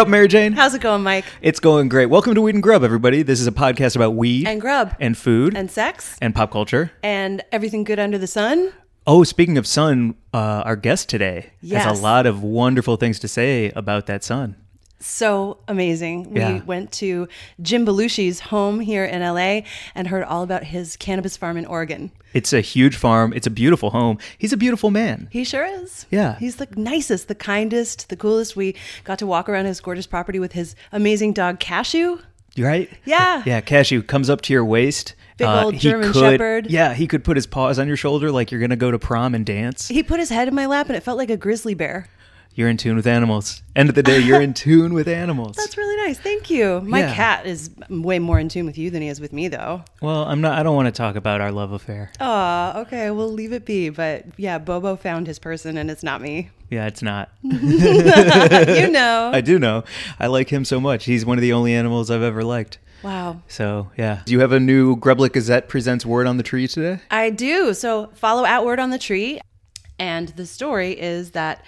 Up, Mary Jane? How's it going, Mike? It's going great. Welcome to Weed and Grub, everybody. This is a podcast about weed And grub. and food And sex. and pop culture. And everything good under the sun. Oh, speaking of sun, uh, our guest today has Yes. a lot of wonderful things to say about that sun. So amazing. Yeah. We went to Jim Belushi's home here in LA and heard all about his cannabis farm in Oregon. It's a huge farm. It's a beautiful home. He's a beautiful man. He sure is. Yeah. He's the nicest, the kindest, the coolest. We got to walk around his gorgeous property with his amazing dog Cashew. You right? Yeah. Yeah. Cashew comes up to your waist. Big uh, old he German could- Shepherd. Yeah, he could put his paws on your shoulder like you're gonna go to prom and dance. He put his head in my lap and it felt like a grizzly bear. You're in tune with animals. End of the day, you're in tune with animals. That's really nice. Thank you. My Yeah. cat is way more in tune with you than he is with me, though. well, I'm not. I don't want to talk about our love affair. Aw, okay, we'll leave it be. But yeah, Bobo found his person and it's not me. Yeah, it's not. you know. I do know. I like him so much. He's one of the only animals I've ever liked. wow. So yeah. Do you have a new Grublik Gazette presents Word on the Tree today? I do. So follow at Outward on the Tree. And the story is that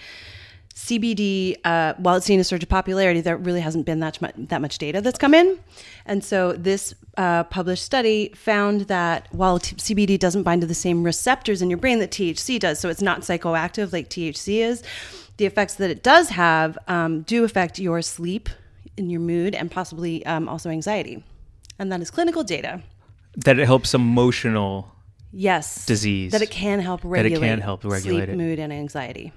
CBD, uh, while it's seen a surge of popularity, there really hasn't been that much, that much data that's come in. And so this uh, published study found that while t- CBD doesn't bind to the same receptors in your brain that THC does, so it's not psychoactive like THC is, the effects that it does have um, do affect your sleep and your mood and possibly um, also anxiety. And that is clinical data. That it helps emotional. Yes. Disease. That it can help regulate, that it can help regulate sleep, it. mood, and anxiety.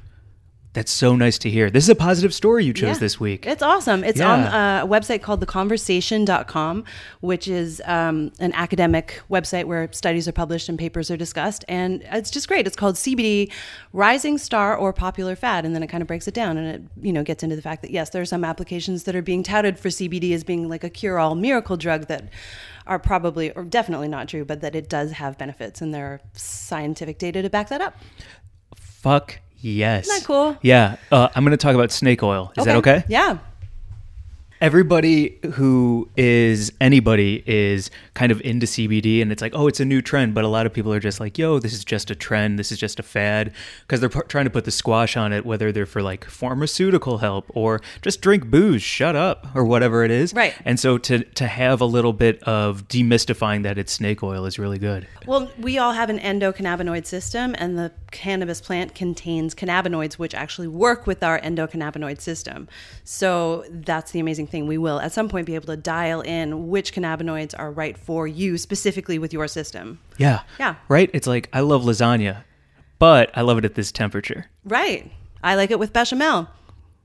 That's so nice to hear. This is a positive story you chose Yeah. this week. It's awesome. It's Yeah. on uh, a website called theconversation.com, which is um, an academic website where studies are published and papers are discussed. And it's just great. It's called CBD Rising Star or Popular Fad. And then it kind of breaks it down and it, you know, gets into the fact that, yes, there are some applications that are being touted for CBD as being like a cure all miracle drug that are probably or definitely not true, but that it does have benefits. And there are scientific data to back that up. Fuck yes. Isn't that cool? Yeah. Uh, I'm going to talk about snake oil. Is that okay? Yeah. Everybody who is anybody is kind of into CBD and it's like, oh, it's a new trend. But a lot of people are just like, yo, this is just a trend. This is just a fad. Because they're p- trying to put the squash on it, whether they're for like pharmaceutical help or just drink booze, shut up, or whatever it is. Right. And so to, to have a little bit of demystifying that it's snake oil is really good. Well, we all have an endocannabinoid system, and the cannabis plant contains cannabinoids, which actually work with our endocannabinoid system. So that's the amazing thing. We will at some point be able to dial in which cannabinoids are right for you specifically with your system. Yeah. Yeah. Right? It's like, I love lasagna, but I love it at this temperature. Right. I like it with bechamel.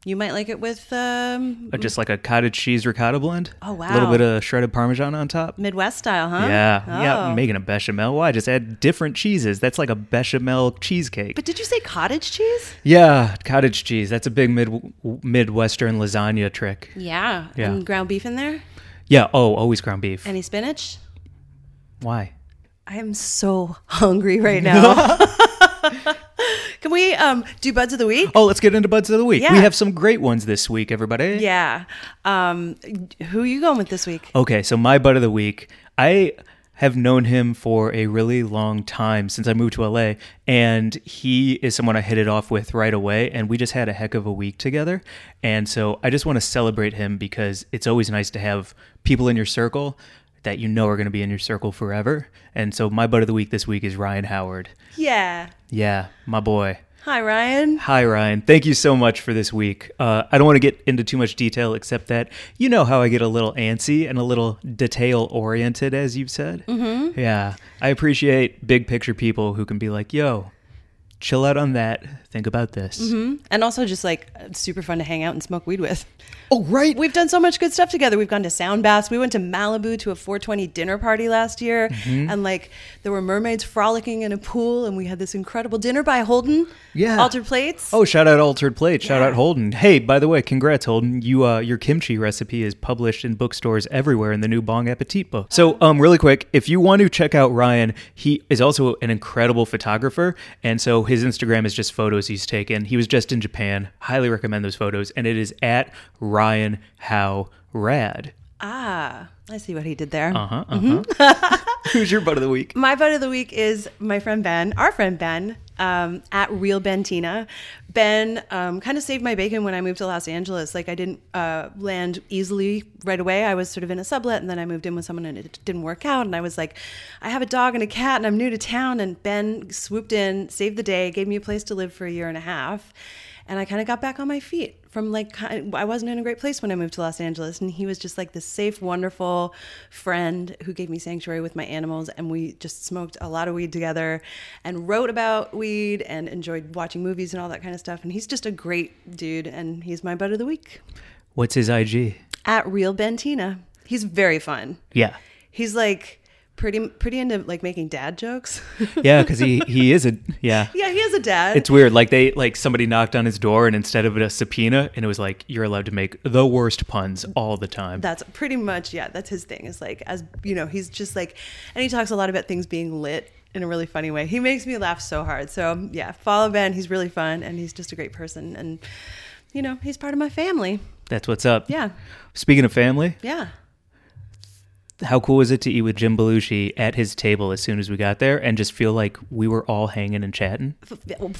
You might like it with um, Just like a cottage cheese ricotta blend. Oh, wow! A little bit of shredded parmesan on top. Midwest style, huh? Yeah, Oh. yeah, making a bechamel. Why? Just add different cheeses. That's like a bechamel cheesecake. But did you say cottage cheese? yeah, cottage cheese. That's a big mid midwestern lasagna trick. Yeah. Yeah. And ground beef in there? Yeah. Oh, always ground beef. Any spinach? Why? I am so hungry right now. Can we um, do buds of the week? Oh, let's get into buds of the week. Yeah. We have some great ones this week, everybody. Yeah. Um, who are you going with this week? Okay, so my bud of the week. I have known him for a really long time since I moved to LA, and he is someone I hit it off with right away, and we just had a heck of a week together. And so I just want to celebrate him because it's always nice to have people in your circle that you know are going to be in your circle forever. And so my bud of the week this week is Ryan Howard. Yeah. Yeah, my boy. Hi, Ryan. Hi, Ryan. Thank you so much for this week. Uh, I don't want to get into too much detail, except that you know how I get a little antsy and a little detail oriented, as you've said. Mm-hmm. Yeah. I appreciate big picture people who can be like, yo, chill out on that. Think about this. and also just like super fun to hang out and smoke weed with. Oh, right. We've done so much good stuff together. We've gone to sound baths. We went to Malibu to a 420 dinner party last year, Mm-hmm. and like there were mermaids frolicking in a pool, and we had this incredible dinner by Holden. Yeah. altered plates. Oh, shout out Altered Plate. Shout Yeah. out Holden. Hey, by the way, congrats Holden. You uh your kimchi recipe is published in bookstores everywhere in the new Bong Appetit book. So, um really quick, if you want to check out Ryan, he is also an incredible photographer, and so his Instagram is just photos he's taken. He was just in Japan. Highly recommend those photos and it is at Ryan How Rad. ah, I see what he did there. Uh-huh. Mm-hmm. uh-huh. Who's your butt of the week? My butt of the week is my friend Ben, our friend Ben, um, at Real Bentina. Ben um, kind of saved my bacon when I moved to Los Angeles. Like I didn't uh, land easily right away. I was sort of in a sublet, and then I moved in with someone, and it didn't work out. And I was like, I have a dog and a cat, and I'm new to town. And Ben swooped in, saved the day, gave me a place to live for a year and a half. And I kind of got back on my feet from like I wasn't in a great place when I moved to Los Angeles, and he was just like this safe, wonderful friend who gave me sanctuary with my animals, and we just smoked a lot of weed together, and wrote about weed, and enjoyed watching movies and all that kind of stuff. And he's just a great dude, and he's my bud of the week What's his IG? at Real Bentina. He's very fun. Yeah. He's like pretty pretty into like making dad jokes. Yeah, cuz he he is a yeah. yeah, he has a dad. It's weird. Like they like somebody knocked on his door and instead of a subpoena, and it was like you're allowed to make the worst puns all the time. that's pretty much yeah that's his thing is like as you know he's just like and he talks a lot about things being lit in a really funny way he makes me laugh so hard so yeah follow ben he's really fun and he's just a great person and you know he's part of my family That's what's up. yeah Speaking of family, yeah how cool was it to eat with Jim Belushi at his table as soon as we got there and just feel like we were all hanging and chatting?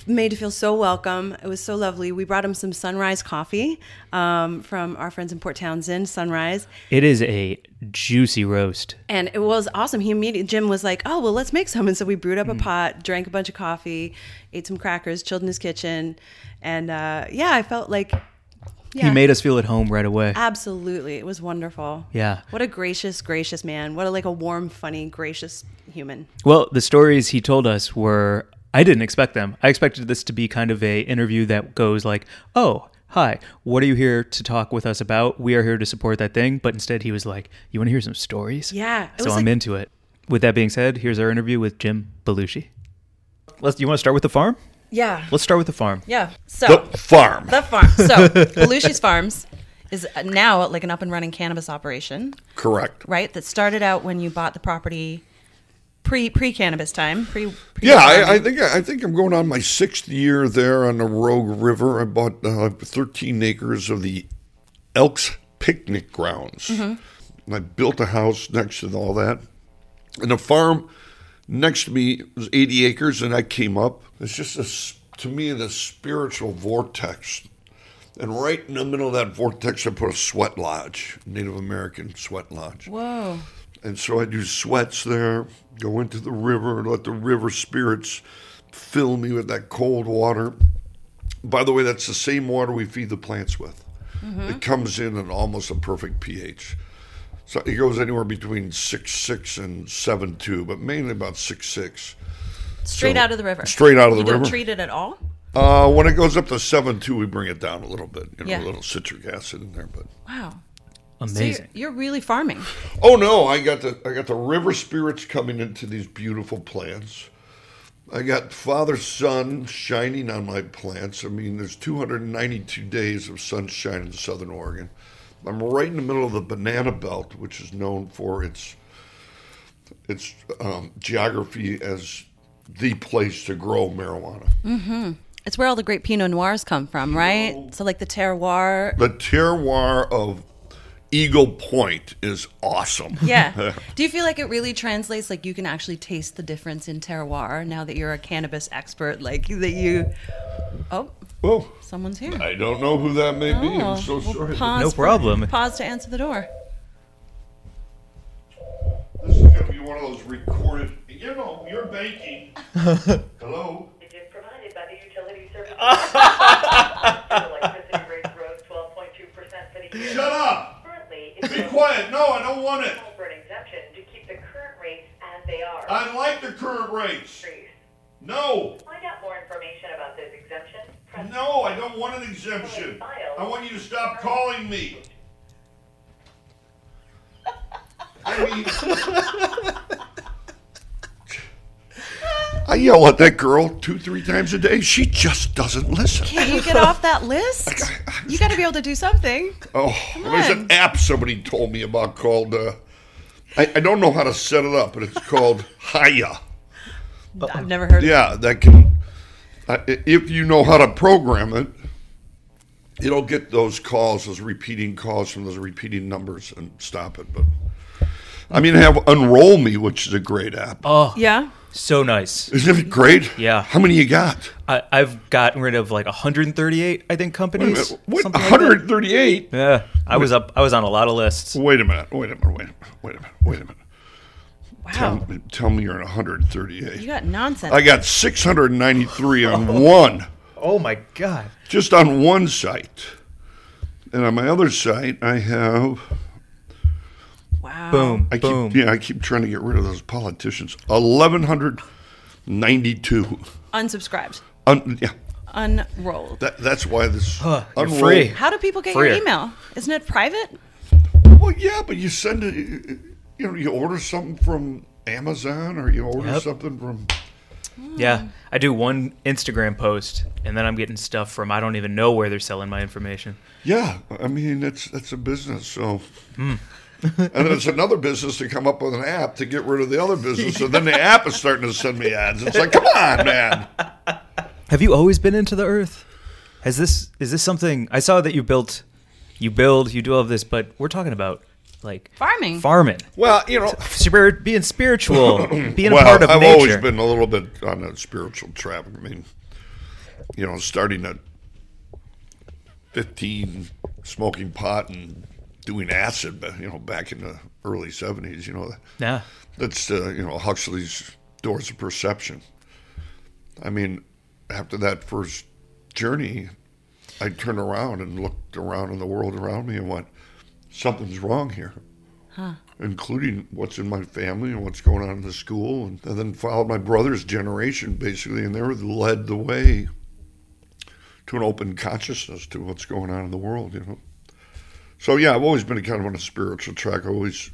Made to feel so welcome it was so lovely we brought him some sunrise coffee um, from our friends in port townsend sunrise It is a juicy roast. And it was awesome. He immediately, Jim was like, oh, well, let's make some. And so we brewed up a pot, drank a bunch of coffee, ate some crackers, chilled in his kitchen. And uh, yeah, I felt like, yeah, He made us feel at home right away. absolutely. It was wonderful. Yeah. What a gracious, gracious man. What a like a warm, funny, gracious human. Well, the stories he told us were I didn't expect them. I expected this to be kind of a interview that goes like, "Oh, hi, what are you here to talk with us about? We are here to support that thing." But instead, he was like, "You want to hear some stories?" Yeah, So I'm like- into it. With that being said, here's our interview with Jim Belushi. Let's. You want to start with the farm? Yeah. Let's start with the farm. Yeah. So The farm. the farm. So Belushi's Farms is now like an up and running cannabis operation, Correct. right? That started out when you bought the property pre pre cannabis time. Pre. pre Yeah, I, I think I think I'm going on my sixth year there on the Rogue River. I bought uh, 13 acres of the Elks picnic grounds, and I built a house next to all that. And the farm next to me was 80 acres, and I came up. It's just a, to me the spiritual vortex. And right in the middle of that vortex, I put a sweat lodge, Native American sweat lodge. Whoa. And so I do sweats there, go into the river, let the river spirits fill me with that cold water. By the way, that's the same water we feed the plants with. Mm-hmm. It comes in at almost a perfect pH. So it goes anywhere between six six and seven two, but mainly about six six. Straight So- out of the river. Straight out of the you river. don't treat it at all. Uh, when it goes up to seven two, we bring it down a little bit. You know, Yeah. a little citric acid in there, but Wow. So you're, Amazing. you're really farming. Oh no, I got the I got the river spirits coming into these beautiful plants. I got father sun shining on my plants. I mean, there's 292 days of sunshine in southern Oregon. I'm right in the middle of the banana belt, which is known for its its um, geography as the place to grow marijuana. It's where all the great Pinot Noirs come from, right? So like the terroir. The terroir of Eagle Point is awesome. Yeah. Do you feel like it really translates? Like you can actually taste the difference in terroir now that you're a cannabis expert. Like that you. Oh, Oh, someone's here. I don't know who that may be. Oh, I'm so oh, well, sorry. Pause No for- problem. pause to answer the door. This is going to be one of those recorded. You know, you're banking. Hello. It is provided by the utility service. Electricity rates rose 12.2% for the year. Shut up. Currently, it's Be quiet. No, I don't want it. for an exemption to keep the current rates as they are. I like the current rates. Increase. No. Find out more information information about this exemption, press No, I don't want an exemption. I want you to stop calling me. I mean, I yell at that girl two, three times a day. She just doesn't listen. Can't you get off that list? You got to be able to do something. Oh, there's an app somebody told me about called. Uh, I, I don't know how to set it up, but it's called Hiya. I've never heard of Yeah, that can. Uh, if you know how to program it, it'll get those calls, those repeating calls from those repeating numbers, and stop it. But I mean, have Unroll Me, which is a great app. Oh, Yeah. So nice. Isn't it great? Yeah. How many you got? I, I've gotten rid of like 138, I think, Wait a companies. minute. What? something like 138? Yeah, I was up. I was on a lot of lists. Wait a minute. Wait a minute. Wait a minute. Wait a minute. Wait a minute. Tell, Wow. me- tell me you're at 138. You got nonsense. I got 693 on oh. one, Oh my god. just on one site. And on my other site, I have. Wow. Boom. I keep, yeah, I keep trying to get rid of those politicians. 1192. Unsubscribed. Un, yeah, Unrolled. that, that's why this. Huh, you're unrolled- free. How do people get Freer. your email? Isn't it private? Well, yeah, but you send it. You know, you order something from Amazon or you order Yep. something from. Yeah, I do one Instagram post, and then I'm getting stuff from I don't even know where they're selling my information. Yeah, I mean that's that's a business. So, Hmm. and then it's another business to come up with an app to get rid of the other business, and then the app is starting to send me ads. It's like, come on, man. Have you always been into the earth? Has this is this something I saw that you built? You build, you do all of this, but we're talking about like Farming. farming, Well, you know, spirit, being spiritual, being well, a part of I've nature. always been a little bit on a spiritual track. I mean, you know, starting at fifteen, smoking pot and doing acid, but, you know, back in the early seventies. You know, yeah, That's uh, you know Huxley's Doors of Perception. I mean, after that first journey, I turned around and looked around in the world around me and went, "Something's wrong here," including what's in my family and what's going on in the school, and, and then followed my brother's generation basically, and they were led the way to an open consciousness to what's going on in the world. You know. So yeah, I've always been kind of on a spiritual track. I always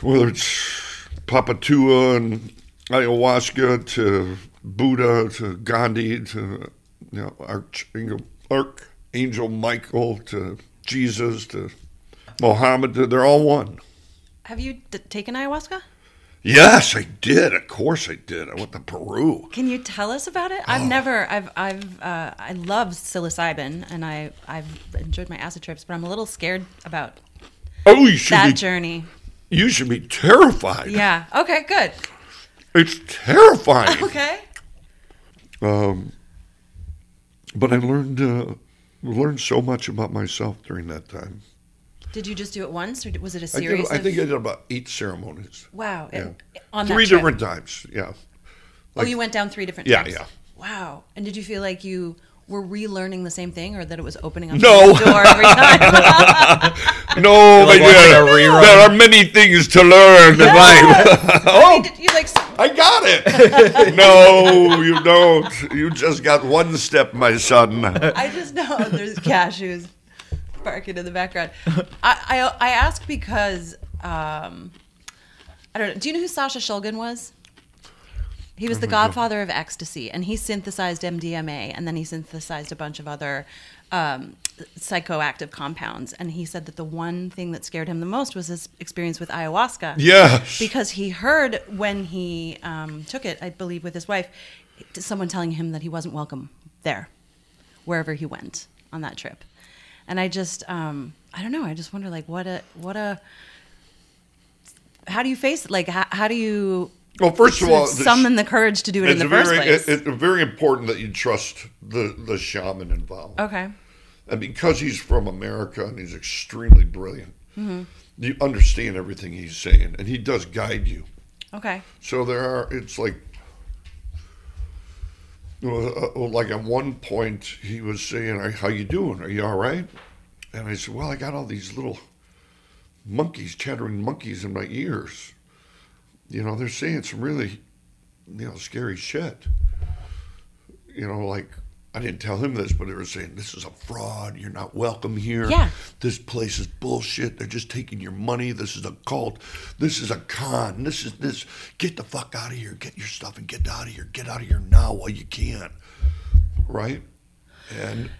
whether it's Papatua and ayahuasca to Buddha to Gandhi to you know Archangel, Archangel Michael to Jesus to Mohammed, they're all one. Have you d- taken ayahuasca? Yes, I did. Of course, I did. I went to Peru. Can you tell us about it? Oh. I've never. I've. I've. Uh, I love psilocybin, and I. I've enjoyed my acid trips, but I'm a little scared about Oh, you should that be. journey. You should be terrified. Yeah. Okay. Good. It's terrifying. Okay. Um, but I learned uh, learned so much about myself during that time. Did you just do it once, or was it a series? did, I of, think I did about eight ceremonies. Wow. Yeah. on that Three trip. different times. Yeah. oh, you went down three different. Yeah, trips. yeah. Wow. And did you feel like you were relearning the same thing, or that it was opening up No. the door every time? No, like my watching dear, a rerun. there are many things to learn in life. oh, did you like? I got it. no, you don't. You just got one step, my son. I just know there's cashews barking in the background. I, I, I ask because um, I don't know. Do you know who Sasha Shulgin was? He was the godfather of ecstasy, and he synthesized MDMA, and then he synthesized a bunch of other um, psychoactive compounds. And he said that the one thing that scared him the most was his experience with ayahuasca Yes. because he heard when he um, took it, I believe, with his wife, someone telling him that he wasn't welcome there, wherever he went on that trip. And I just, um, I don't know. I just wonder, like, what a, what a, how do you face it? Like, how, how do you well, first of all, of the- summon the courage to do it in the first very, place? it- it's very important that you trust the, the shaman involved. okay. And because he's from America and he's extremely brilliant, Mm-hmm. you understand everything he's saying, and he does guide you. Okay. So there are. It's like, you uh, like at one point he was saying, "How you doing? Are you all right?" And I said, "Well, I got all these little monkeys, chattering monkeys in my ears. You know, they're saying some really, you know, scary shit." you know, like I didn't tell him this, but they were saying this is a fraud. You're not welcome here. Yeah. This place is bullshit. They're just taking your money. This is a cult. This is a con. This is this. Get the fuck out of here. Get your stuff and get out of here. Get out of here now while you can. Right? And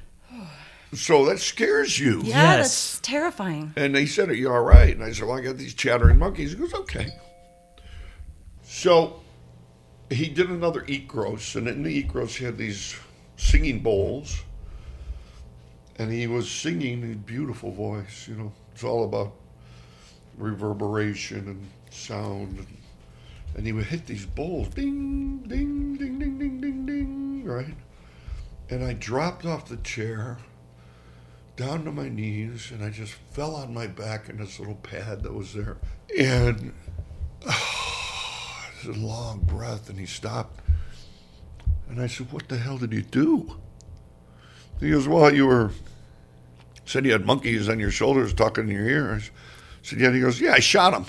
so that scares you. Yeah, Yes. that's terrifying. And they said, Are you all right? And I said, Well, I got these chattering monkeys. He goes, Okay. So he did another icaros, and in the icaros, he had these singing bowls. And he was singing in beautiful voice, you know. It's all about reverberation and sound. And, and he would hit these bowls ding, ding, ding, ding, ding, ding, ding, right? And I dropped off the chair down to my knees and I just fell on my back in this little pad that was there. And a long breath and he stopped. And I said, What the hell did you do? He goes, Well, you were said you had monkeys on your shoulders talking in your ear. I said, Yeah. He goes, Yeah, I shot them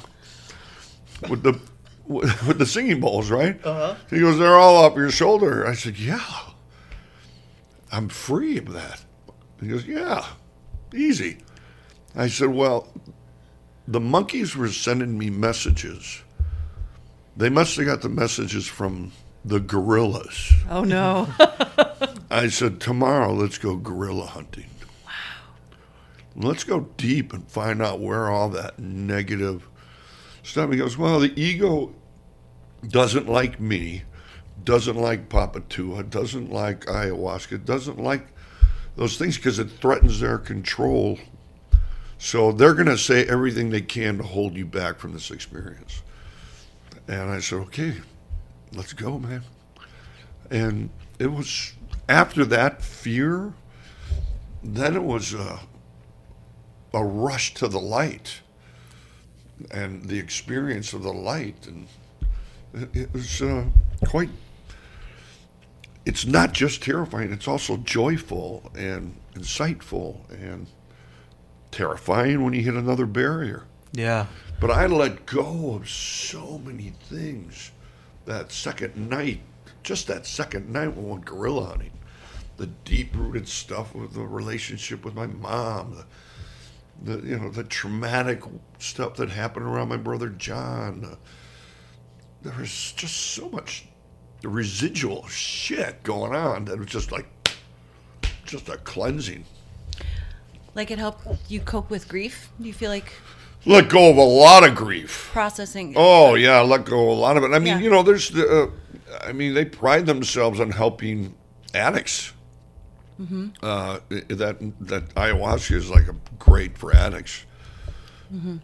with the with with the singing bowls, right? Uh-huh. He goes, They're all up your shoulder. I said, Yeah. I'm free of that. He goes, Yeah, easy. I said, Well, the monkeys were sending me messages. They must have got the messages from the gorillas. Oh no. I said, Tomorrow, let's go gorilla hunting. Wow. Let's go deep and find out where all that negative stuff. He goes, Well, the ego doesn't like me, doesn't like Papatua, doesn't like ayahuasca, doesn't like those things because it threatens their control. So they're going to say everything they can to hold you back from this experience. And I said, okay, let's go, man. And it was after that fear, then it was a, a rush to the light and the experience of the light. And it, it was uh, quite it's not just terrifying, it's also joyful and insightful and terrifying when you hit another barrier. Yeah. But I let go of so many things that second night, just that second night when we went gorilla hunting. The deep rooted stuff with the relationship with my mom, the, the you know, the traumatic stuff that happened around my brother John. The, there was just so much residual shit going on that was just like just a cleansing. like it helped you cope with grief? Do you feel like Let go of a lot of grief. processing? Oh yeah, let go of a lot of it. I mean, Yeah. you know, there's the. Uh, I mean, they pride themselves on helping addicts. Uh, that that ayahuasca is like a great for addicts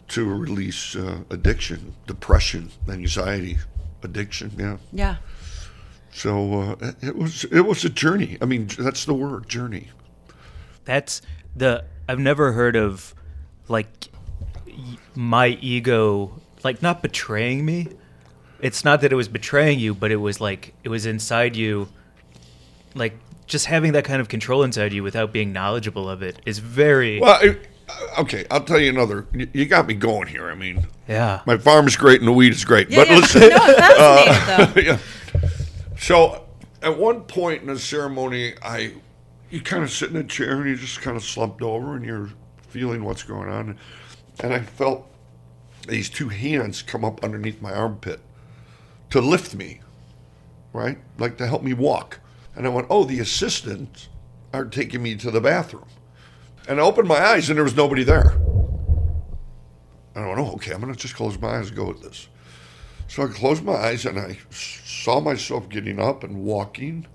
to release uh, addiction, depression, anxiety, addiction. Yeah. Yeah. So uh, it- it was it was a journey. I mean, that's the word, journey. That's the I've never heard of like y- my ego like not betraying me. It's not that it was betraying you, but it was like it was inside you like just having that kind of control inside you without being knowledgeable of it is very Well, it, okay, I'll tell you another. You you got me going here. I mean, yeah. my farm's great and the weed is great, but yeah. listen. no, I'm fascinated uh, though. yeah. So at one point in the ceremony, I you kind of sit in a chair and you just kind of slumped over and you're feeling what's going on, and I felt these two hands come up underneath my armpit to lift me, right, like to help me walk. And I went, oh, the assistants are taking me to the bathroom, and I opened my eyes and there was nobody there. And I went, oh, okay, I'm gonna just close my eyes and go with this. So I closed my eyes and I saw myself getting up and walking,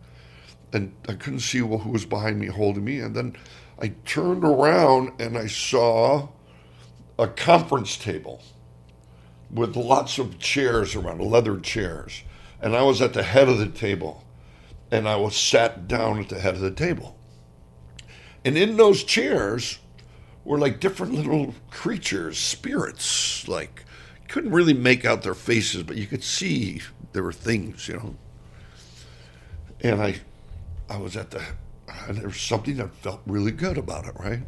and I couldn't see who was behind me holding me. And then I turned around and I saw a conference table with lots of chairs around, leather chairs. And I was at the head of the table, and I was sat down at the head of the table. And in those chairs were like different little creatures, spirits, like couldn't really make out their faces, but you could see there were things, you know. And I, I was at the, and there was something that felt really good about it, right?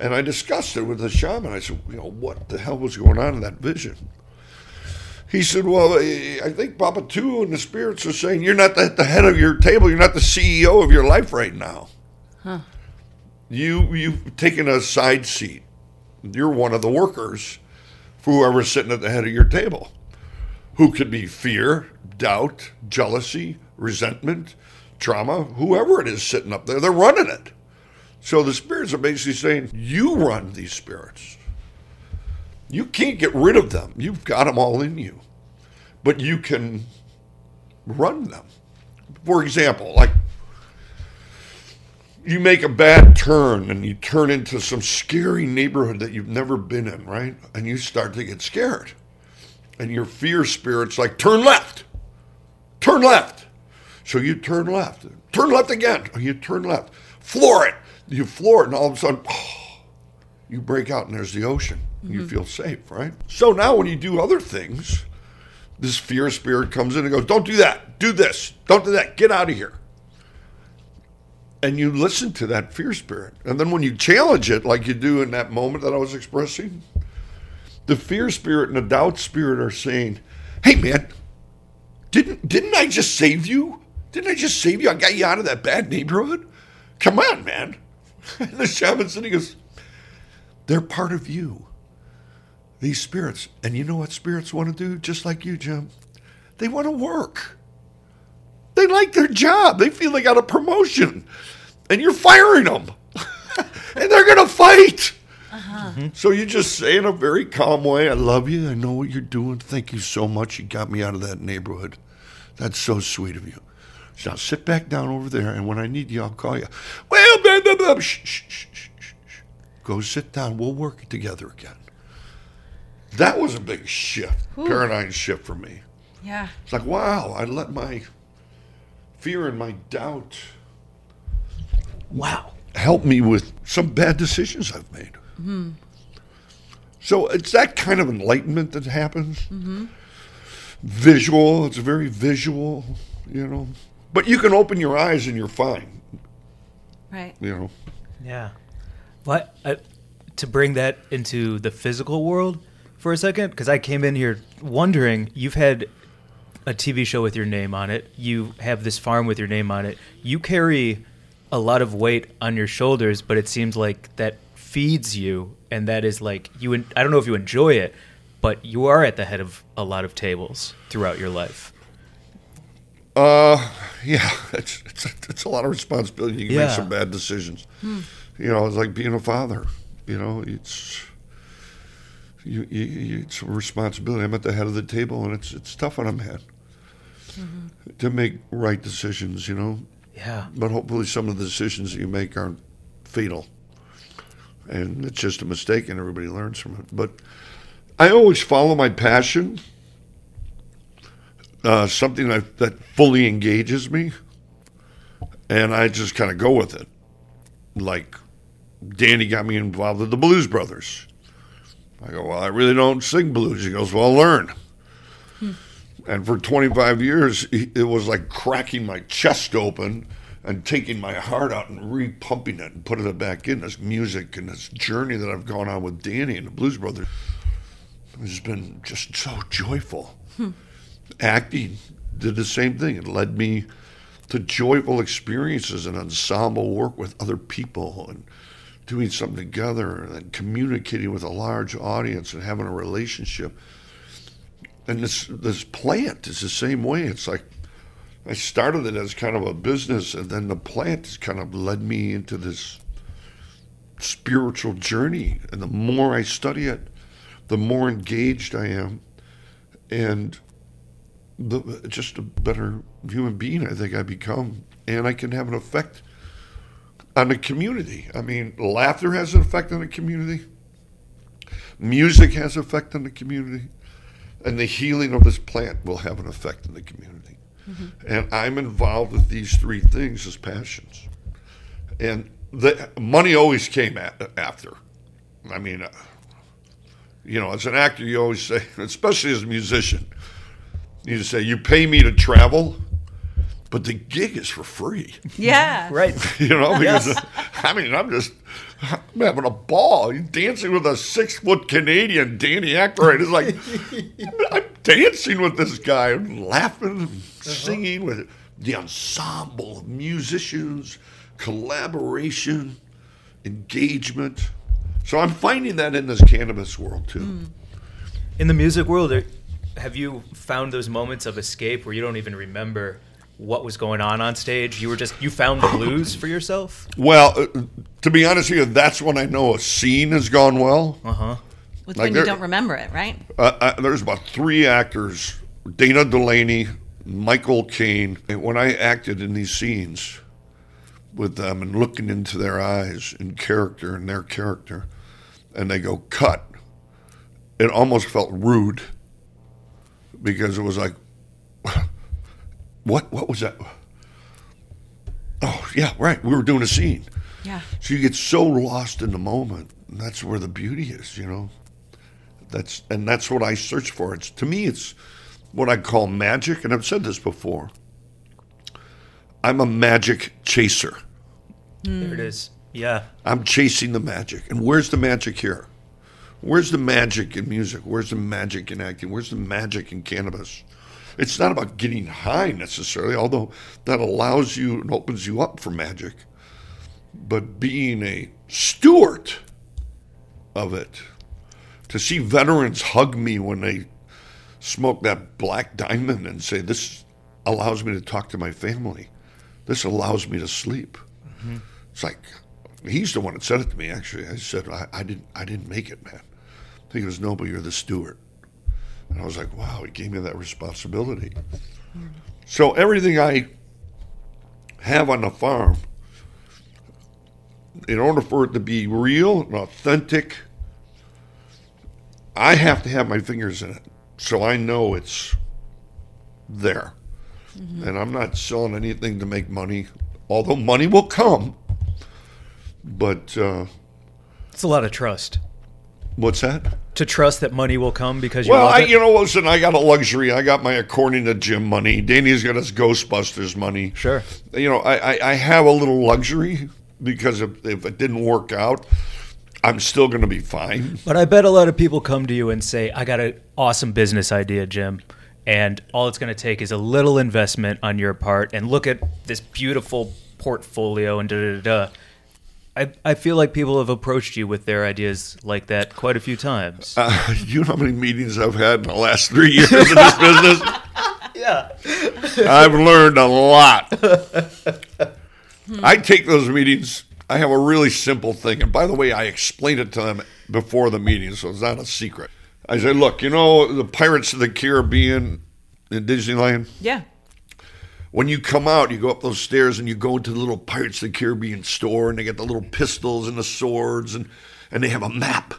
And I discussed it with the shaman. I said, you know, what the hell was going on in that vision? He said, "Well, I think Papa Two and the spirits are saying you're not at the head of your table. You're not the CEO of your life right now. You you've taken a side seat. You're one of the workers for whoever's sitting at the head of your table, who could be fear, doubt, jealousy, resentment, trauma, whoever it is sitting up there. They're running it. So the spirits are basically saying, you run these spirits. You can't get rid of them. You've got them all in you. But you can run them. For example, like you make a bad turn and you turn into some scary neighborhood that you've never been in, right? And you start to get scared. And your fear spirit's like, turn left, turn left. So you turn left, turn left again. You turn left, floor it. You floor it, and all of a sudden, you break out and there's the ocean. You mm-hmm. feel safe, right? So now when you do other things, this fear spirit comes in and goes, Don't do that. Do this. Don't do that. Get out of here. And you listen to that fear spirit. And then when you challenge it, like you do in that moment that I was expressing, the fear spirit and the doubt spirit are saying, Hey man, didn't didn't I just save you? Didn't I just save you? I got you out of that bad neighborhood. Come on, man. And the shaman sitting he goes, They're part of you these spirits. And you know what spirits want to do, just like you, Jim? They want to work. They like their job. They feel they got a promotion. And you're firing them. and they're going to fight. Uh-huh. So you just say in a very calm way, I love you. I know what you're doing. Thank you so much. You got me out of that neighborhood. That's so sweet of you. So now sit back down over there, and when I need you, I'll call you. Well, blah, blah, blah. Shh, shh, shh, shh, shh, shh. Go sit down. We'll work together again. That was a big shift, paradigm shift for me. Yeah. It's like, wow, I let my fear and my doubt Wow. help me with some bad decisions I've made. Hmm. So it's that kind of enlightenment that happens. Hmm. Visual, it's very visual, you know. But you can open your eyes and you're fine, Right. you know. Yeah. What I, uh, to bring that into the physical world for a second? Because I came in here wondering. You've had a TV show with your name on it. You have this farm with your name on it. You carry a lot of weight on your shoulders, but it seems like that feeds you, and that is like you. en- I don't know if you enjoy it, but you are at the head of a lot of tables throughout your life. Uh, yeah, it's, it's, it's a lot of responsibility. You can make some bad decisions. You know, it's like being a father. You know, it's you, you, you, it's a responsibility. I'm at the head of the table, and it's it's tough on a man to make right decisions. You know, Yeah. but hopefully some of the decisions that you make aren't fatal, and it's just a mistake, and everybody learns from it. But I always follow my passion uh, something that, that fully engages me, and I just kind of go with it. Like Danny got me involved with the Blues Brothers. I go, well, I really don't sing blues. He goes, well, learn. And for 25 years, it was like cracking my chest open and taking my heart out and repumping it and putting it back in. This music and this journey that I've gone on with Danny and the Blues Brothers has been just so joyful acting did the same thing. It led me to joyful experiences and ensemble work with other people and doing something together and communicating with a large audience and having a relationship. And this this plant is the same way. It's like I started it as kind of a business and then the plant has kind of led me into this spiritual journey. And the more I study it, the more engaged I am. And the, just a better human being I think I become, and I can have an effect on the community. I mean, laughter has an effect on the community. Music has an effect on the community, and the healing of this plant will have an effect on the community. And I'm involved with these three things as passions, and the money always came a after. I mean, uh, you know, as an actor, you always say, especially as a musician you just say, you pay me to travel, but the gig is for free. Yeah. Right. You know, because I mean, I'm just I'm having a ball. You're dancing with a six foot Canadian Danny Aykroyd. It's like I'm dancing with this guy and laughing and singing with the ensemble of musicians, collaboration, engagement. So I'm finding that in this cannabis world too. Hmm. In the music world, are- have you found those moments of escape where you don't even remember what was going on on stage? You were just you found the blues for yourself. Well, uh, to be honest with you, that's when I know a scene has gone well. Uh huh. Like when you don't remember it, right? Uh, uh, there's about three actors Dana Delany, Michael Caine. And When I acted in these scenes with them and looking into their eyes in character and their character, and they go, cut, it almost felt rude because it was like, what? What was that? Oh, yeah, right. We were doing a scene. Yeah. So you get so lost in the moment. And that's where the beauty is, you know. That's and that's what I search for. It's to me, it's what I call magic, and I've said this before. I'm a magic chaser. There it is. Yeah. I'm chasing the magic. And where's the magic here? Where's the magic in music? Where's the magic in acting? Where's the magic in cannabis? It's not about getting high necessarily, although that allows you and opens you up for magic. But being a steward of it, to see veterans hug me when they smoke that black diamond and say, This allows me to talk to my family. This allows me to sleep. Mm-hmm. It's like he's the one that said it to me. Actually, I said I, I didn't I didn't make it, man. He goes, no, but you're the steward. And I was like, wow, he gave me that responsibility. So everything I have on the farm, in order for it to be real and authentic, I have to have my fingers in it, so I know it's there. And I'm not selling anything to make money, although money will come. But uh, It's a lot of trust what's that? to trust that money will come because you Well, I, you know, listen, I got a luxury. I got my according to Jim money. Danny's got his Ghostbusters money. Sure. You know, I, I, I have a little luxury because if, if it didn't work out, I'm still going to be fine. But I bet a lot of people come to you and say, I got an awesome business idea, Jim. And all it's going to take is a little investment on your part. And look at this beautiful portfolio and da da da. Da. I, I feel like people have approached you with their ideas like that quite a few times. Uh, you know how many meetings I've had in the last three years in this business? yeah. I've learned a lot. I take those meetings. I have a really simple thing. And by the way, I explain it to them before the meeting, so it's not a secret. I say, look, you know, the Pirates of the Caribbean in Disneyland? Yeah. When you come out, you go up those stairs and you go into the little Pirates of the Caribbean store, and they get the little pistols and the swords, and, and they have a map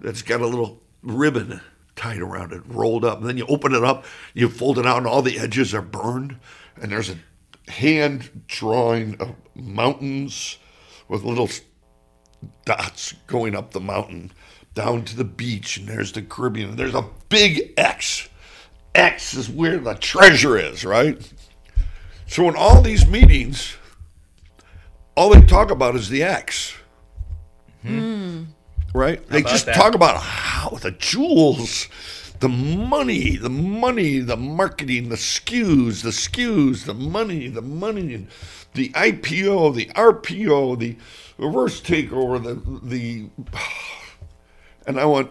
that's got a little ribbon tied around it, rolled up. And then you open it up, you fold it out, and all the edges are burned. And there's a hand drawing of mountains with little dots going up the mountain down to the beach. And there's the Caribbean. And there's a big X. X is where the treasure is, right? So in all these meetings, all they talk about is the X. Hmm. Right? They just that? talk about how the jewels, the money, the money, the marketing, the SKUs, the SKUs, the money, the money, the IPO, the RPO, the reverse takeover, the the and I went,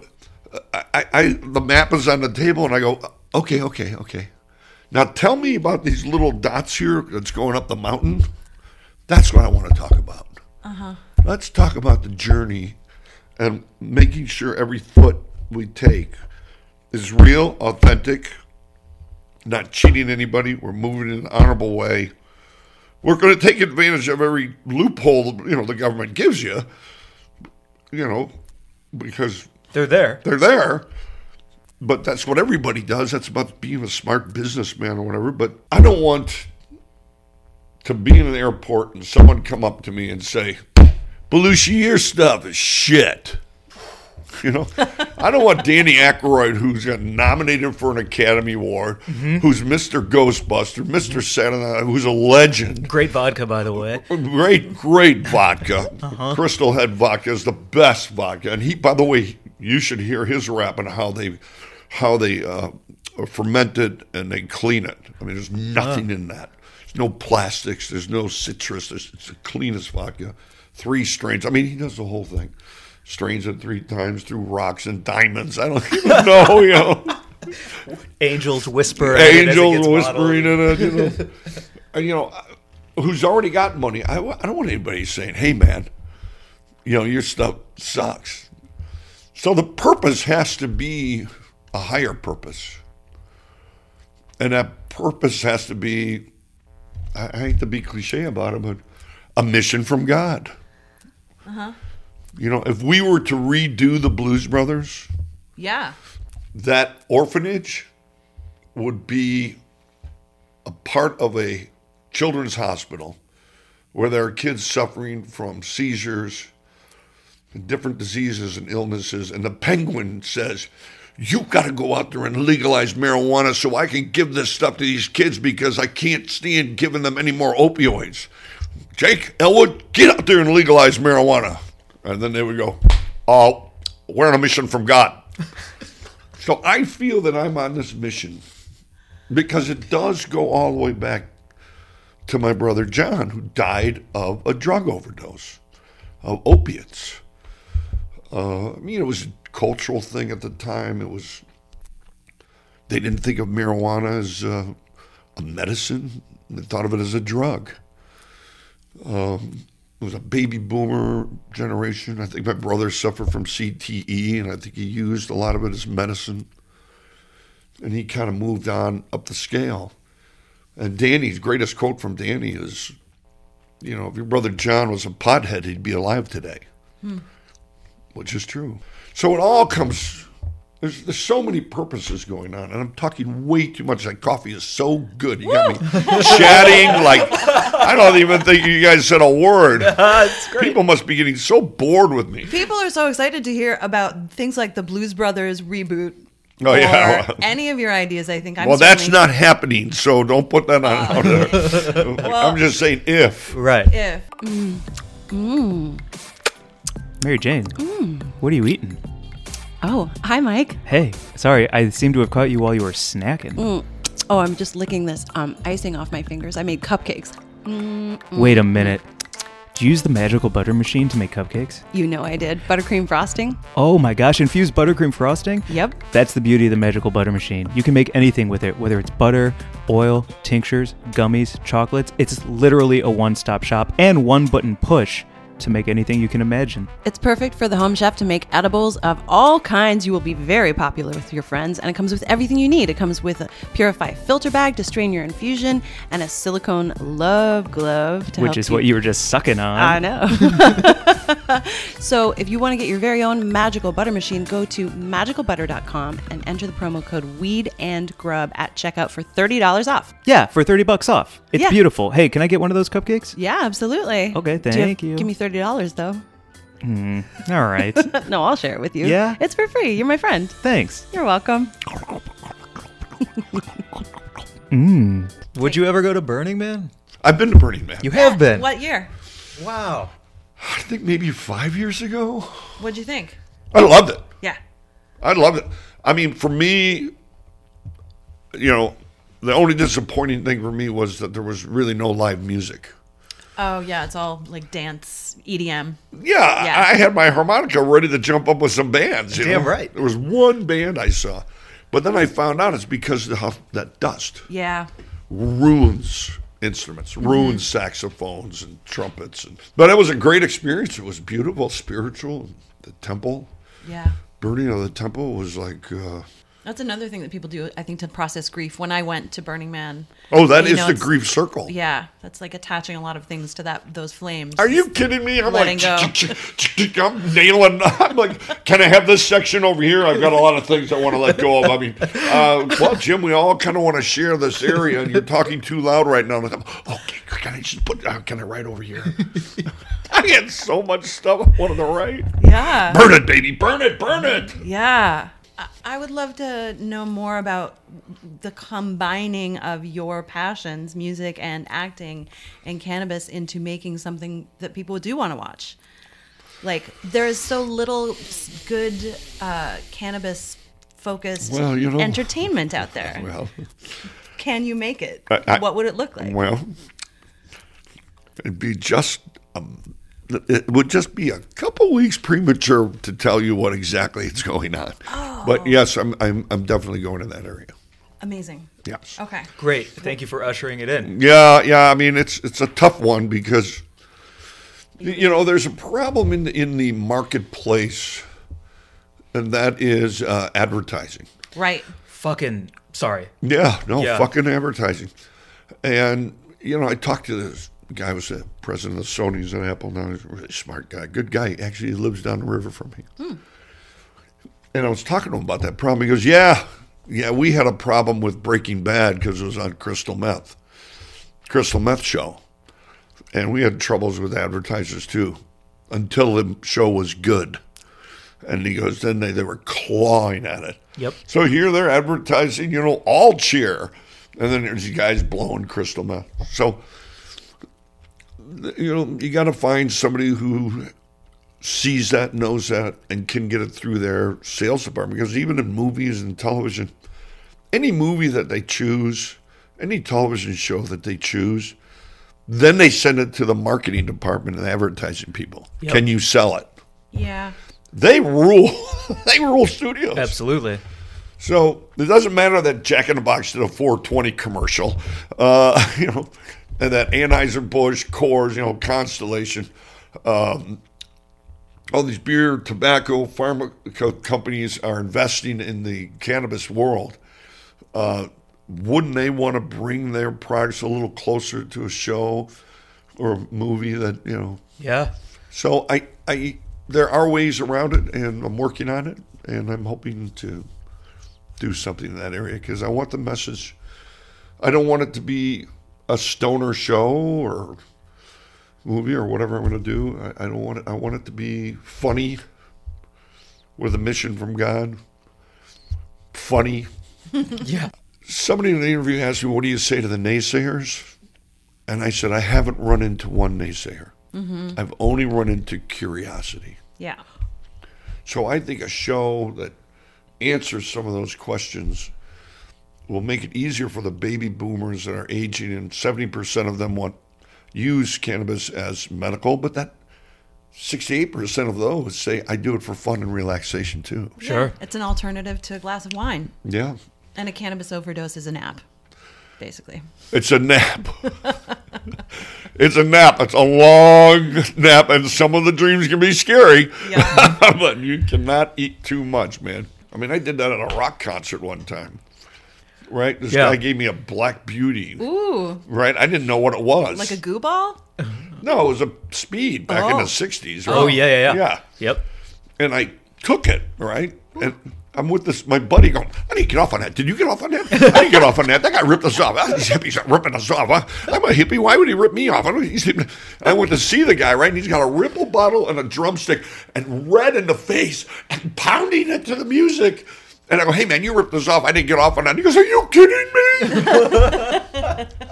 I, I, I the map is on the table, and I go, okay, okay, okay. Now tell me about these little dots here that's going up the mountain. That's what I want to talk about. Uh-huh. Let's talk about the journey and making sure every foot we take is real, authentic, not cheating anybody. We're moving in an honorable way. We're going to take advantage of every loophole you know the government gives you. You know, because They're there. they're there. But that's what everybody does. That's about being a smart businessman or whatever. But I don't want to be in an airport and someone come up to me and say, Belushi, your stuff is shit. You know, I don't want Danny Aykroyd, who's got nominated for an Academy Award, mm-hmm. who's Mr. Ghostbuster, Mr. Saturday Night, who's a legend. Great vodka, by the way. Great, great vodka. Uh-huh. Crystal Head vodka is the best vodka, and he. By the way, you should hear his rap and how they, how they uh, ferment it and they clean it. I mean, there's nothing in that. There's no plastics. There's no citrus. There's, it's the cleanest vodka. Three strains. I mean, he does the whole thing. Strains it three times through rocks and diamonds. I don't even know, you know. Angels whisper. at it as it Angels whispering in it, you know. and, you know, who's already got money. I, I don't want anybody saying, hey, man, you know, your stuff sucks. So the purpose has to be a higher purpose. And that purpose has to be, I, hate to be cliche about it, but a mission from God. Uh-huh. You know, if we were to redo the Blues Brothers, Yeah. that orphanage would be a part of a children's hospital where there are kids suffering from seizures and different diseases and illnesses. And the penguin says, You got to go out there and legalize marijuana so I can give this stuff to these kids because I can't stand giving them any more opioids. Jake, Elwood, get out there and legalize marijuana. And then they would go, Oh, we're on a mission from God. So I feel that I'm on this mission because it does go all the way back to my brother John, who died of a drug overdose of opiates. Uh, I mean, it was a cultural thing at the time. It was, they didn't think of marijuana as uh, a medicine, they thought of it as a drug. Um, it was a baby boomer generation. I think my brother suffered from CTE, and I think he used a lot of it as medicine. And he kind of moved on up the scale. And Danny's greatest quote from Danny is, you know, if your brother John was a pothead, he'd be alive today, which is true. So it all comes. There's, there's so many purposes going on, and I'm talking way too much. That coffee is so good. You got me chatting like I don't even think you guys said a word. People must be getting so bored with me. People are so excited to hear about things like the Blues Brothers reboot. Oh, yeah. or any of your ideas, I think. I'm well, that's certainly- not happening, so don't put that on ah. out there. I'm just saying if. Right. If mm. Mm. Mary Jane, what are you eating? Oh, hi, Mike. Hey, sorry, I seem to have caught you while you were snacking. Oh, I'm just licking this um, icing off my fingers. I made cupcakes. Wait a minute. Did you use the magical butter machine to make cupcakes? You know I did. Buttercream frosting. Oh my gosh, infused buttercream frosting? Yep. That's the beauty of the magical butter machine. You can make anything with it, whether it's butter, oil, tinctures, gummies, chocolates. It's literally a one stop shop and one button push to make anything you can imagine. It's perfect for the home chef to make edibles of all kinds. You will be very popular with your friends, and it comes with everything you need. It comes with a Purify filter bag to strain your infusion and a silicone love glove to Which is what you were just sucking on. I know. so, if you want to get your very own magical butter machine, go to magicalbutter.com and enter the promo code Weed and Grub at checkout for thirty dollars off. Yeah, for 30 bucks off. It's Yeah. beautiful. Hey, can I get one of those cupcakes? Yeah, absolutely. Okay, thank have- you. Give me thirty dollars though. Hmm, all right. No, I'll share it with you. Yeah? it's for free. You're my friend. Thanks. You're welcome. Hmm. Would you ever go to Burning Man? I've been to Burning Man. You have been. what year? Wow. I think maybe five years ago. What'd you think? I loved it. Yeah. I loved it. I mean, for me, you know, the only disappointing thing for me was that there was really no live music. Oh yeah, it's all like dance, E EDM. Yeah, Yeah. I had my harmonica ready to jump up with some bands. You Damn know? right. There was one band I saw, but then I found out it's because of how that dust Yeah. ruins instruments, ruins saxophones and trumpets. And, but it was a great experience. It was beautiful, spiritual. The temple, Yeah. burning of the temple was like. Uh, That's another thing that people do, I think, to process grief. When I went to Burning Man. oh, that is know, the grief circle. Yeah, that's like attaching a lot of things to that those flames. Are you kidding me? I'm like, I'm nailing. I'm like, can I have this section over here? I've got a lot of things I want to let go of. I mean, uh, well, Jim, we all kind of want to share this area, and you're talking too loud right now. I'm okay, can I just put? Uh, can I write over here? I had so much stuff I wanted to write. Yeah. Burn it, baby, burn it, burn it. Yeah. I- would love to know more about the combining of your passions, music and acting, and cannabis into making something that people do want to watch. Like, there is so little good uh, cannabis focused Well, you know- entertainment out there. Well, Can you make it? I- I- what would it look like? well, it'd be just. Um, it would just be a couple weeks premature to tell you what exactly is going on. But yes, I'm, I'm I'm definitely going to that area. Amazing. Yes. Okay. Great. Thank you for ushering it in. Yeah, yeah. I mean, it's it's a tough one because you know there's a problem in the, in the marketplace, and that is uh, advertising. Right. Fucking sorry. Yeah, no Yeah. fucking advertising. And you know, I talked to this guy was the president of Sony's at Apple now. He's a really smart guy, good guy. Actually, he lives down the river from me. Hmm. And I was talking to him about that problem. He goes, "Yeah, yeah, we had a problem with Breaking Bad because it was on crystal meth, crystal meth show, and we had troubles with advertisers too, until the show was good." And he goes, then they, they were clawing at it. Yep. So here they're advertising, you know, all cheer. And then there's these guys blowing crystal meth. So, you know, you got to find somebody who sees that, knows that, and can get it through their sales department. Because even in movies and television, any movie that they choose, any television show that they choose, then they send it to the marketing department and advertising people. Yep. Can you sell it? Yeah. They rule. they rule studios. Absolutely. So it doesn't matter that Jack in the Box did a 420 commercial, uh, you know, and that Anheuser Busch, Coors, you know, Constellation, um, all these beer, tobacco, pharma companies are investing in the cannabis world. Uh, wouldn't they want to bring their products a little closer to a show or a movie that you know? Yeah. So I, I, there are ways around it, and I'm working on it, and I'm hoping to do something in that area because I want the message. I don't want it to be a stoner show or movie or whatever I'm going to do. I, I don't want it. I want it to be funny, with a mission from God. Funny. Yeah. Somebody in the interview asked me, "What do you say to the naysayers?" And I said, "I haven't run into one naysayer. Mm-hmm. I've only run into curiosity." Yeah. So I think a show that answers some of those questions will make it easier for the baby boomers that are aging, and 70% of them want use cannabis as medical, but that 68% of those say I do it for fun and relaxation too. Sure. It's an alternative to a glass of wine. Yeah. And a cannabis overdose is a nap, basically. It's a nap. it's a nap. It's a long nap, and some of the dreams can be scary. Yeah. but you cannot eat too much, man. I mean, I did that at a rock concert one time. Right? This Yeah. guy gave me a black beauty. Ooh, Right? I didn't know what it was. like a goo ball? no, it was a speed back in Oh. the 60s. Right? Oh yeah, yeah, yeah. Yeah. Yep. And I took it, right? And I'm with this, my buddy going, I didn't get off on that. Did you get off on that? I didn't get off on that. That guy ripped us off. Ah, These hippies are ripping us off. Huh? I'm a hippie. Why would he rip me off? I, don't, he's, I went to see the guy, right? And he's got a ripple bottle and a drumstick and red in the face and pounding it to the music. And I go, hey, man, you ripped this off. I didn't get off on that. He goes, are you kidding me?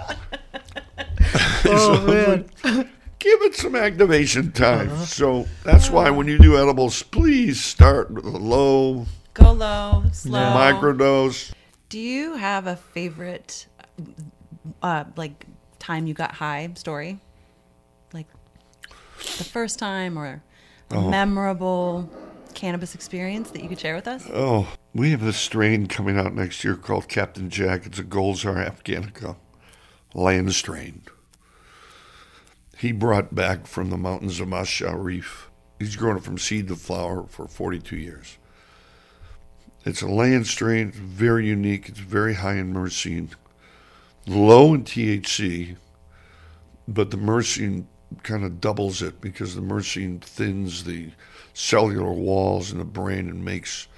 Oh man. Give it some activation time. So that's why when you do edibles, please start with a low Go low, slow. microdose. Do you have a favorite, uh, like, time you got high story? Like, the first time or a memorable cannabis experience that you could share with us? Oh, we have a strain coming out next year called Captain Jack. It's a Gulzar Afghanica land strain. He brought back from the mountains of Masharif. He's grown it from seed to flower for 42 years. It's a land strain, very unique, it's very high in myrcene, low in THC, but the myrcene kind of doubles it because the myrcene thins the cellular walls in the brain and makes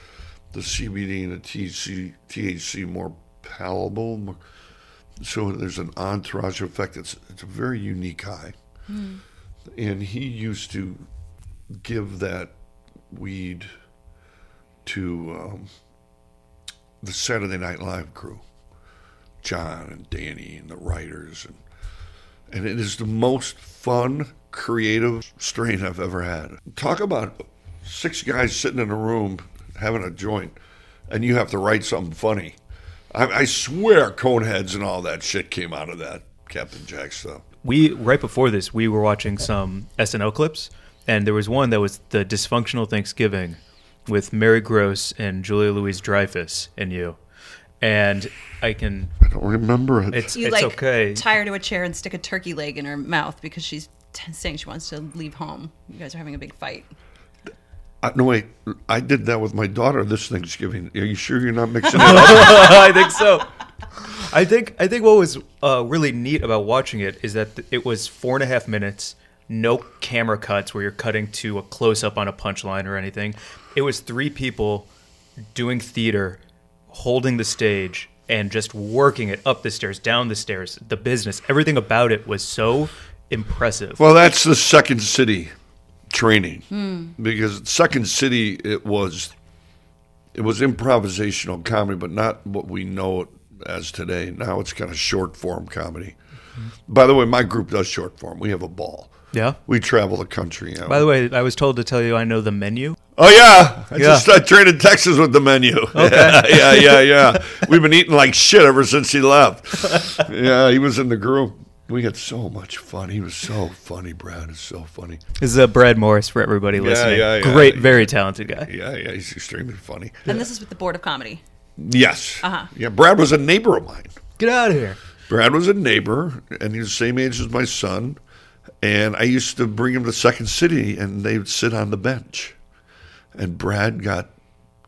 the CBD and the THC, THC more palatable. more- So there's an entourage effect. It's, it's a very unique high. And he used to give that weed to um, the Saturday Night Live crew, John and Danny and the writers, and and it is the most fun, creative strain I've ever had. Talk about six guys sitting in a room having a joint, and you have to write something funny. I, I swear, Coneheads and all that shit came out of that Captain Jack stuff. We right before this, we were watching some SNL clips, and there was one that was the dysfunctional Thanksgiving with Mary Gross and Julia Louis-Dreyfus and you, and I can. I don't remember it. It's You it's like okay. tie her to a chair and stick a turkey leg in her mouth because she's t- saying she wants to leave home. You guys are having a big fight. Uh, no, wait. I did that with my daughter this Thanksgiving. Are you sure you're not mixing it up? I think so. I think I think what was uh, really neat about watching it is that it was four and a half minutes, no camera cuts where you're cutting to a close up on a punchline or anything. It was three people doing theater, holding the stage, and just working it up the stairs, down the stairs. The business, everything about it was so impressive. Well, that's the Second City training hmm. because Second City it was it was improvisational comedy, but not what we know it as today. Now it's kind of short form comedy. Mm-hmm. By the way, my group does short form. We have a ball. yeah. We travel the country. you know. By the way, I was told to tell you I know the menu. Oh yeah, I Yeah. just I trained in Texas with the menu. Yeah, yeah, yeah, yeah. We've been eating like shit ever since he left. yeah, he was in the group. We had so much fun. He was so funny. Brad is so funny. This is uh, Brad Morris for everybody listening. yeah, yeah. Great, very talented guy. Yeah, yeah, he's extremely funny. And this is with the Board of Comedy. Yes. Uh-huh. Yeah, Brad was a neighbor of mine. Get out of here. Brad was a neighbor, and he's the same age as my son. And I used to bring him to Second City, and they would sit on the bench. And Brad got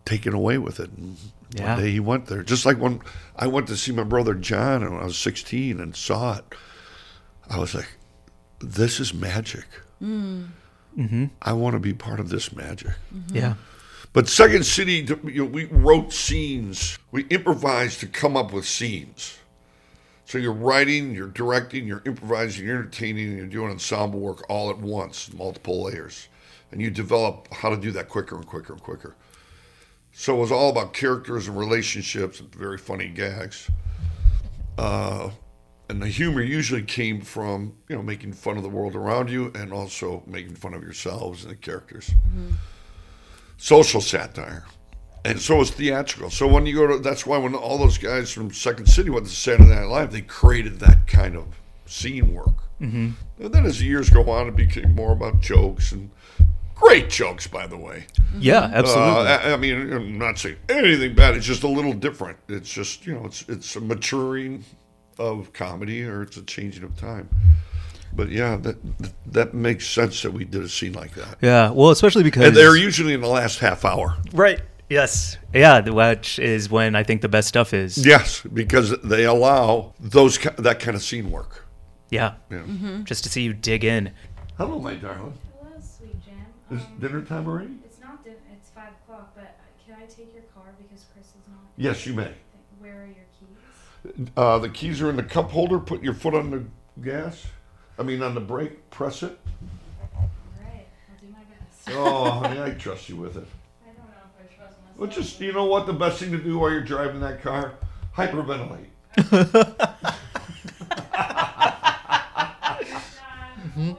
taken away with it. And Yeah. One day he went there, just like when I went to see my brother John when I was 16 and saw it. I was like, "This is magic. Mm-hmm. Mm-hmm. I want to be part of this magic." Mm-hmm. Yeah. But Second City, you know, we wrote scenes. We improvised to come up with scenes. So you're writing, you're directing, you're improvising, you're entertaining, and you're doing ensemble work all at once, multiple layers. And you develop how to do that quicker and quicker and quicker. So it was all about characters and relationships and very funny gags. Uh, and the humor usually came from, you know, making fun of the world around you and also making fun of yourselves and the characters social satire. And so is theatrical. So when you go to, that's why when all those guys from Second City went to Saturday Night Live, they created that kind of scene work. Mm-hmm. And then as the years go on, it became more about jokes and great jokes, by the way. Yeah, absolutely. Uh, I, I mean, I'm not saying anything bad. It's just a little different. It's just you know, it's it's a maturing of comedy or it's a changing of time. But yeah, that that makes sense that we did a scene like that. yeah. Well, especially because And they're usually in the last half hour. right. Yes. Yeah. the- Which is when I think the best stuff is. Yes, because they allow those that kind of scene work. Yeah. Yeah. Just to see you dig in. Hello, my darling. Hello, sweet Jam. Is Um, dinner time already? it's not din- It's five o'clock, but can I take your car because Chris is not? Yes, you may. Where are your keys? Uh, the keys are in the cup holder. Put your foot on the gas. I mean, on the brake. Press it. All right, I'll do my best. Oh, honey, I trust you with it. I don't know if I trust myself. Well, just you know what the best thing to do while you're driving that car? Hyperventilate.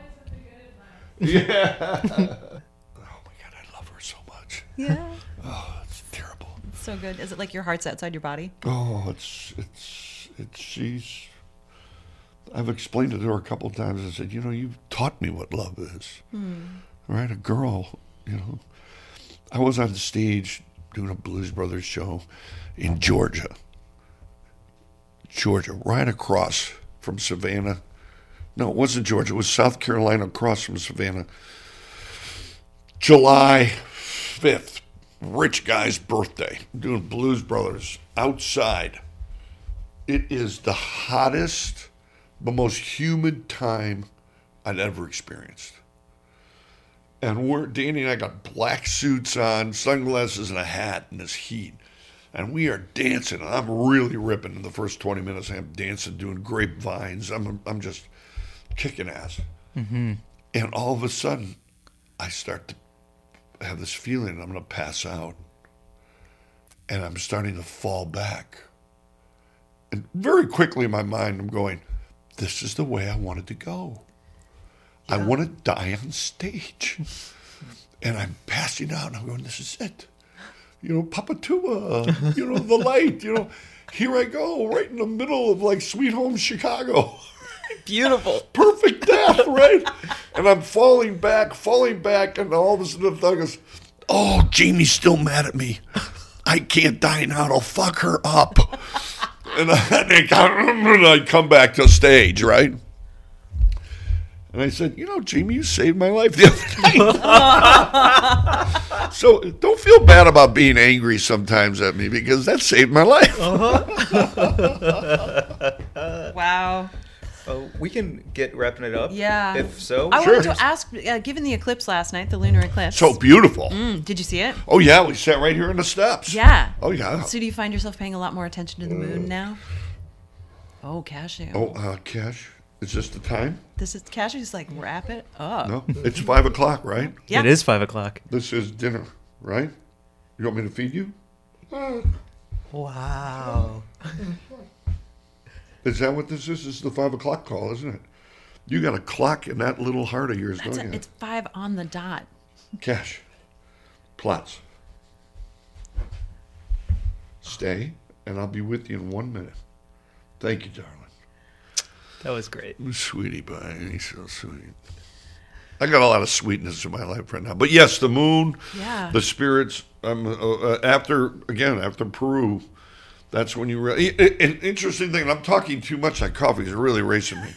Yeah. Yeah. Oh, it's terrible. It's So good. Is it like your heart's outside your body? Oh, it's it's it's she's. I've explained it to her a couple of times. I said, you know, you've taught me what love is. Hmm. Right, a girl. You know, I was on the stage doing a Blues Brothers show in Georgia. Georgia, right across from Savannah. No, it wasn't Georgia. It was South Carolina, across from Savannah. July fifth, rich guy's birthday. I'm doing Blues Brothers outside. It is the hottest, the most humid time I'd ever experienced. And we're Danny and I got black suits on, sunglasses, and a hat in this heat. And we are dancing. And I'm really ripping in the first 20 minutes. I'm dancing, doing grapevines. I'm, I'm just kicking ass. Mm-hmm. And all of a sudden, I start to have this feeling I'm going to pass out. And I'm starting to fall back. And very quickly in my mind, I'm going, this is the way I wanted to go. I want to die on stage. and I'm passing out and I'm going, this is it. you know, Papa Papatua, you know, the light, you know. Here I go, right in the middle of like Sweet Home Chicago. Beautiful. Perfect death, right? and I'm falling back, falling back, and all of a sudden the thug goes, Oh, Jamie's still mad at me. I can't die now. I'll fuck her up. and I, I come back to stage, right? And I said, you know, Jamie, you saved my life the other night. so don't feel bad about being angry sometimes at me because that saved my life. Uh-huh. Wow. Oh, we can get wrapping it up. Yeah. If so, I Sure. wanted to ask, uh, given the eclipse last night, the lunar eclipse. So beautiful. Mm, did you see it? Oh, yeah, we sat right here in the steps. Yeah. Oh, yeah. So do you find yourself paying a lot more attention to the moon now? Oh, cashew. Oh, uh, Cash, is this the time? This is cashew's like wrap it up. No, it's five o'clock, right? Yeah. it is five o'clock. This is dinner, right? You want me to feed you? Wow. Is that what this is? This is the five o'clock call, isn't it? You got a clock in that little heart of yours, It's, don't you? it's five on the dot. Cash. Plots. Stay, and I'll be with you in one minute. Thank you, darling. That was great. Sweetie pie, he's so sweet. I got a lot of sweetness in my life right now, but yes, the moon, Yeah. the spirits. Um, uh, uh, after again after Peru, that's when you really. An interesting thing. I'm talking too much. That coffee is really racing me.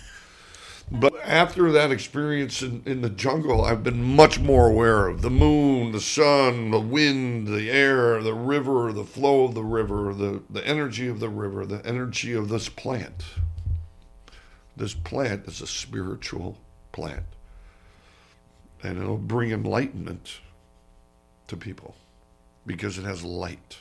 But after that experience in, in the jungle, I've been much more aware of the moon, the sun, the wind, the air, the river, the flow of the river, the, the energy of the river, the energy of this plant. This plant is a spiritual plant. And it'll bring enlightenment to people because it has light.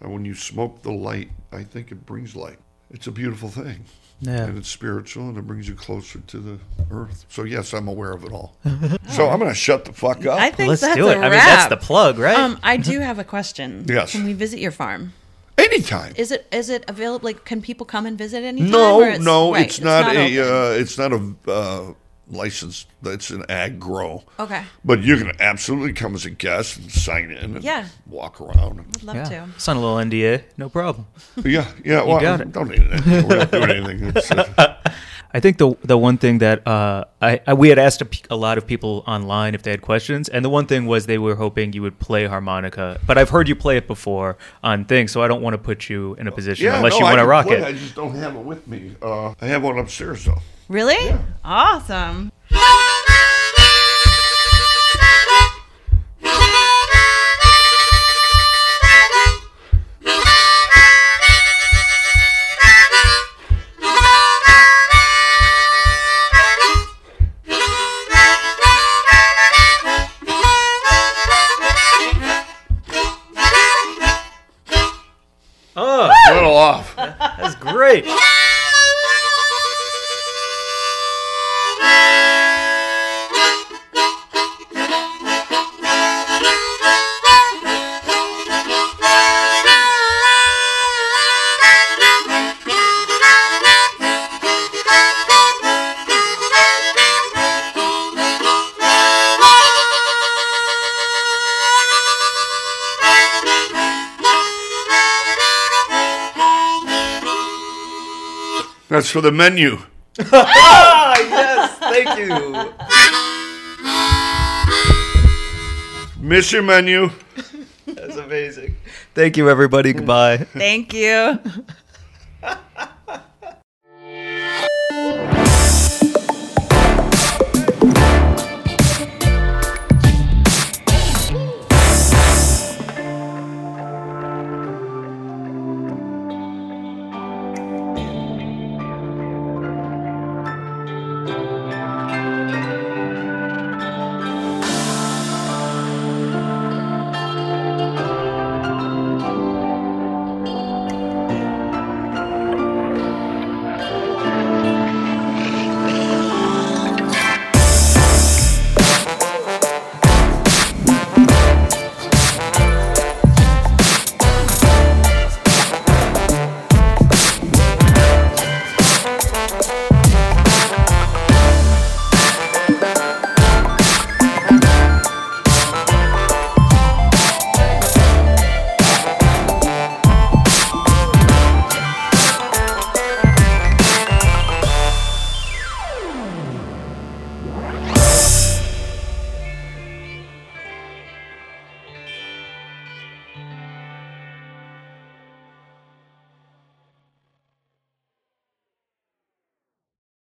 And when you smoke the light, I think it brings light. It's a beautiful thing. Yeah. And it's spiritual and it brings you closer to the earth. So, yes, I'm aware of it all. so, I'm going to shut the fuck up. I think Let's that's do it. a I mean, that's the plug, right? Um, I do have a question. Yes. Can we visit your farm? Anytime. Is it is it available? Like, can people come and visit anytime? No, or no, right, it's, not, a. Uh, it's not a uh, license. It's an ag grow. Okay. But you can absolutely come as a guest and sign in and Yeah. walk around. I'd love yeah. to. Sign a little NDA, no problem. Yeah, yeah. Well, got it. don't need anything. We're not doing anything. It's, I think the the one thing that uh, I, I we had asked a, p- a lot of people online if they had questions, and the one thing was they were hoping you would play harmonica. But I've heard you play it before on things, so I don't want to put you in a position yeah, unless no, you want to rock play, it. I just don't have it with me. Uh, I have one upstairs though. Really? Awesome. Oh, A little off. that's great. That's for the menu. Ah, yes, thank you. Miss your menu. That's amazing. Thank you, everybody. Goodbye. Thank you.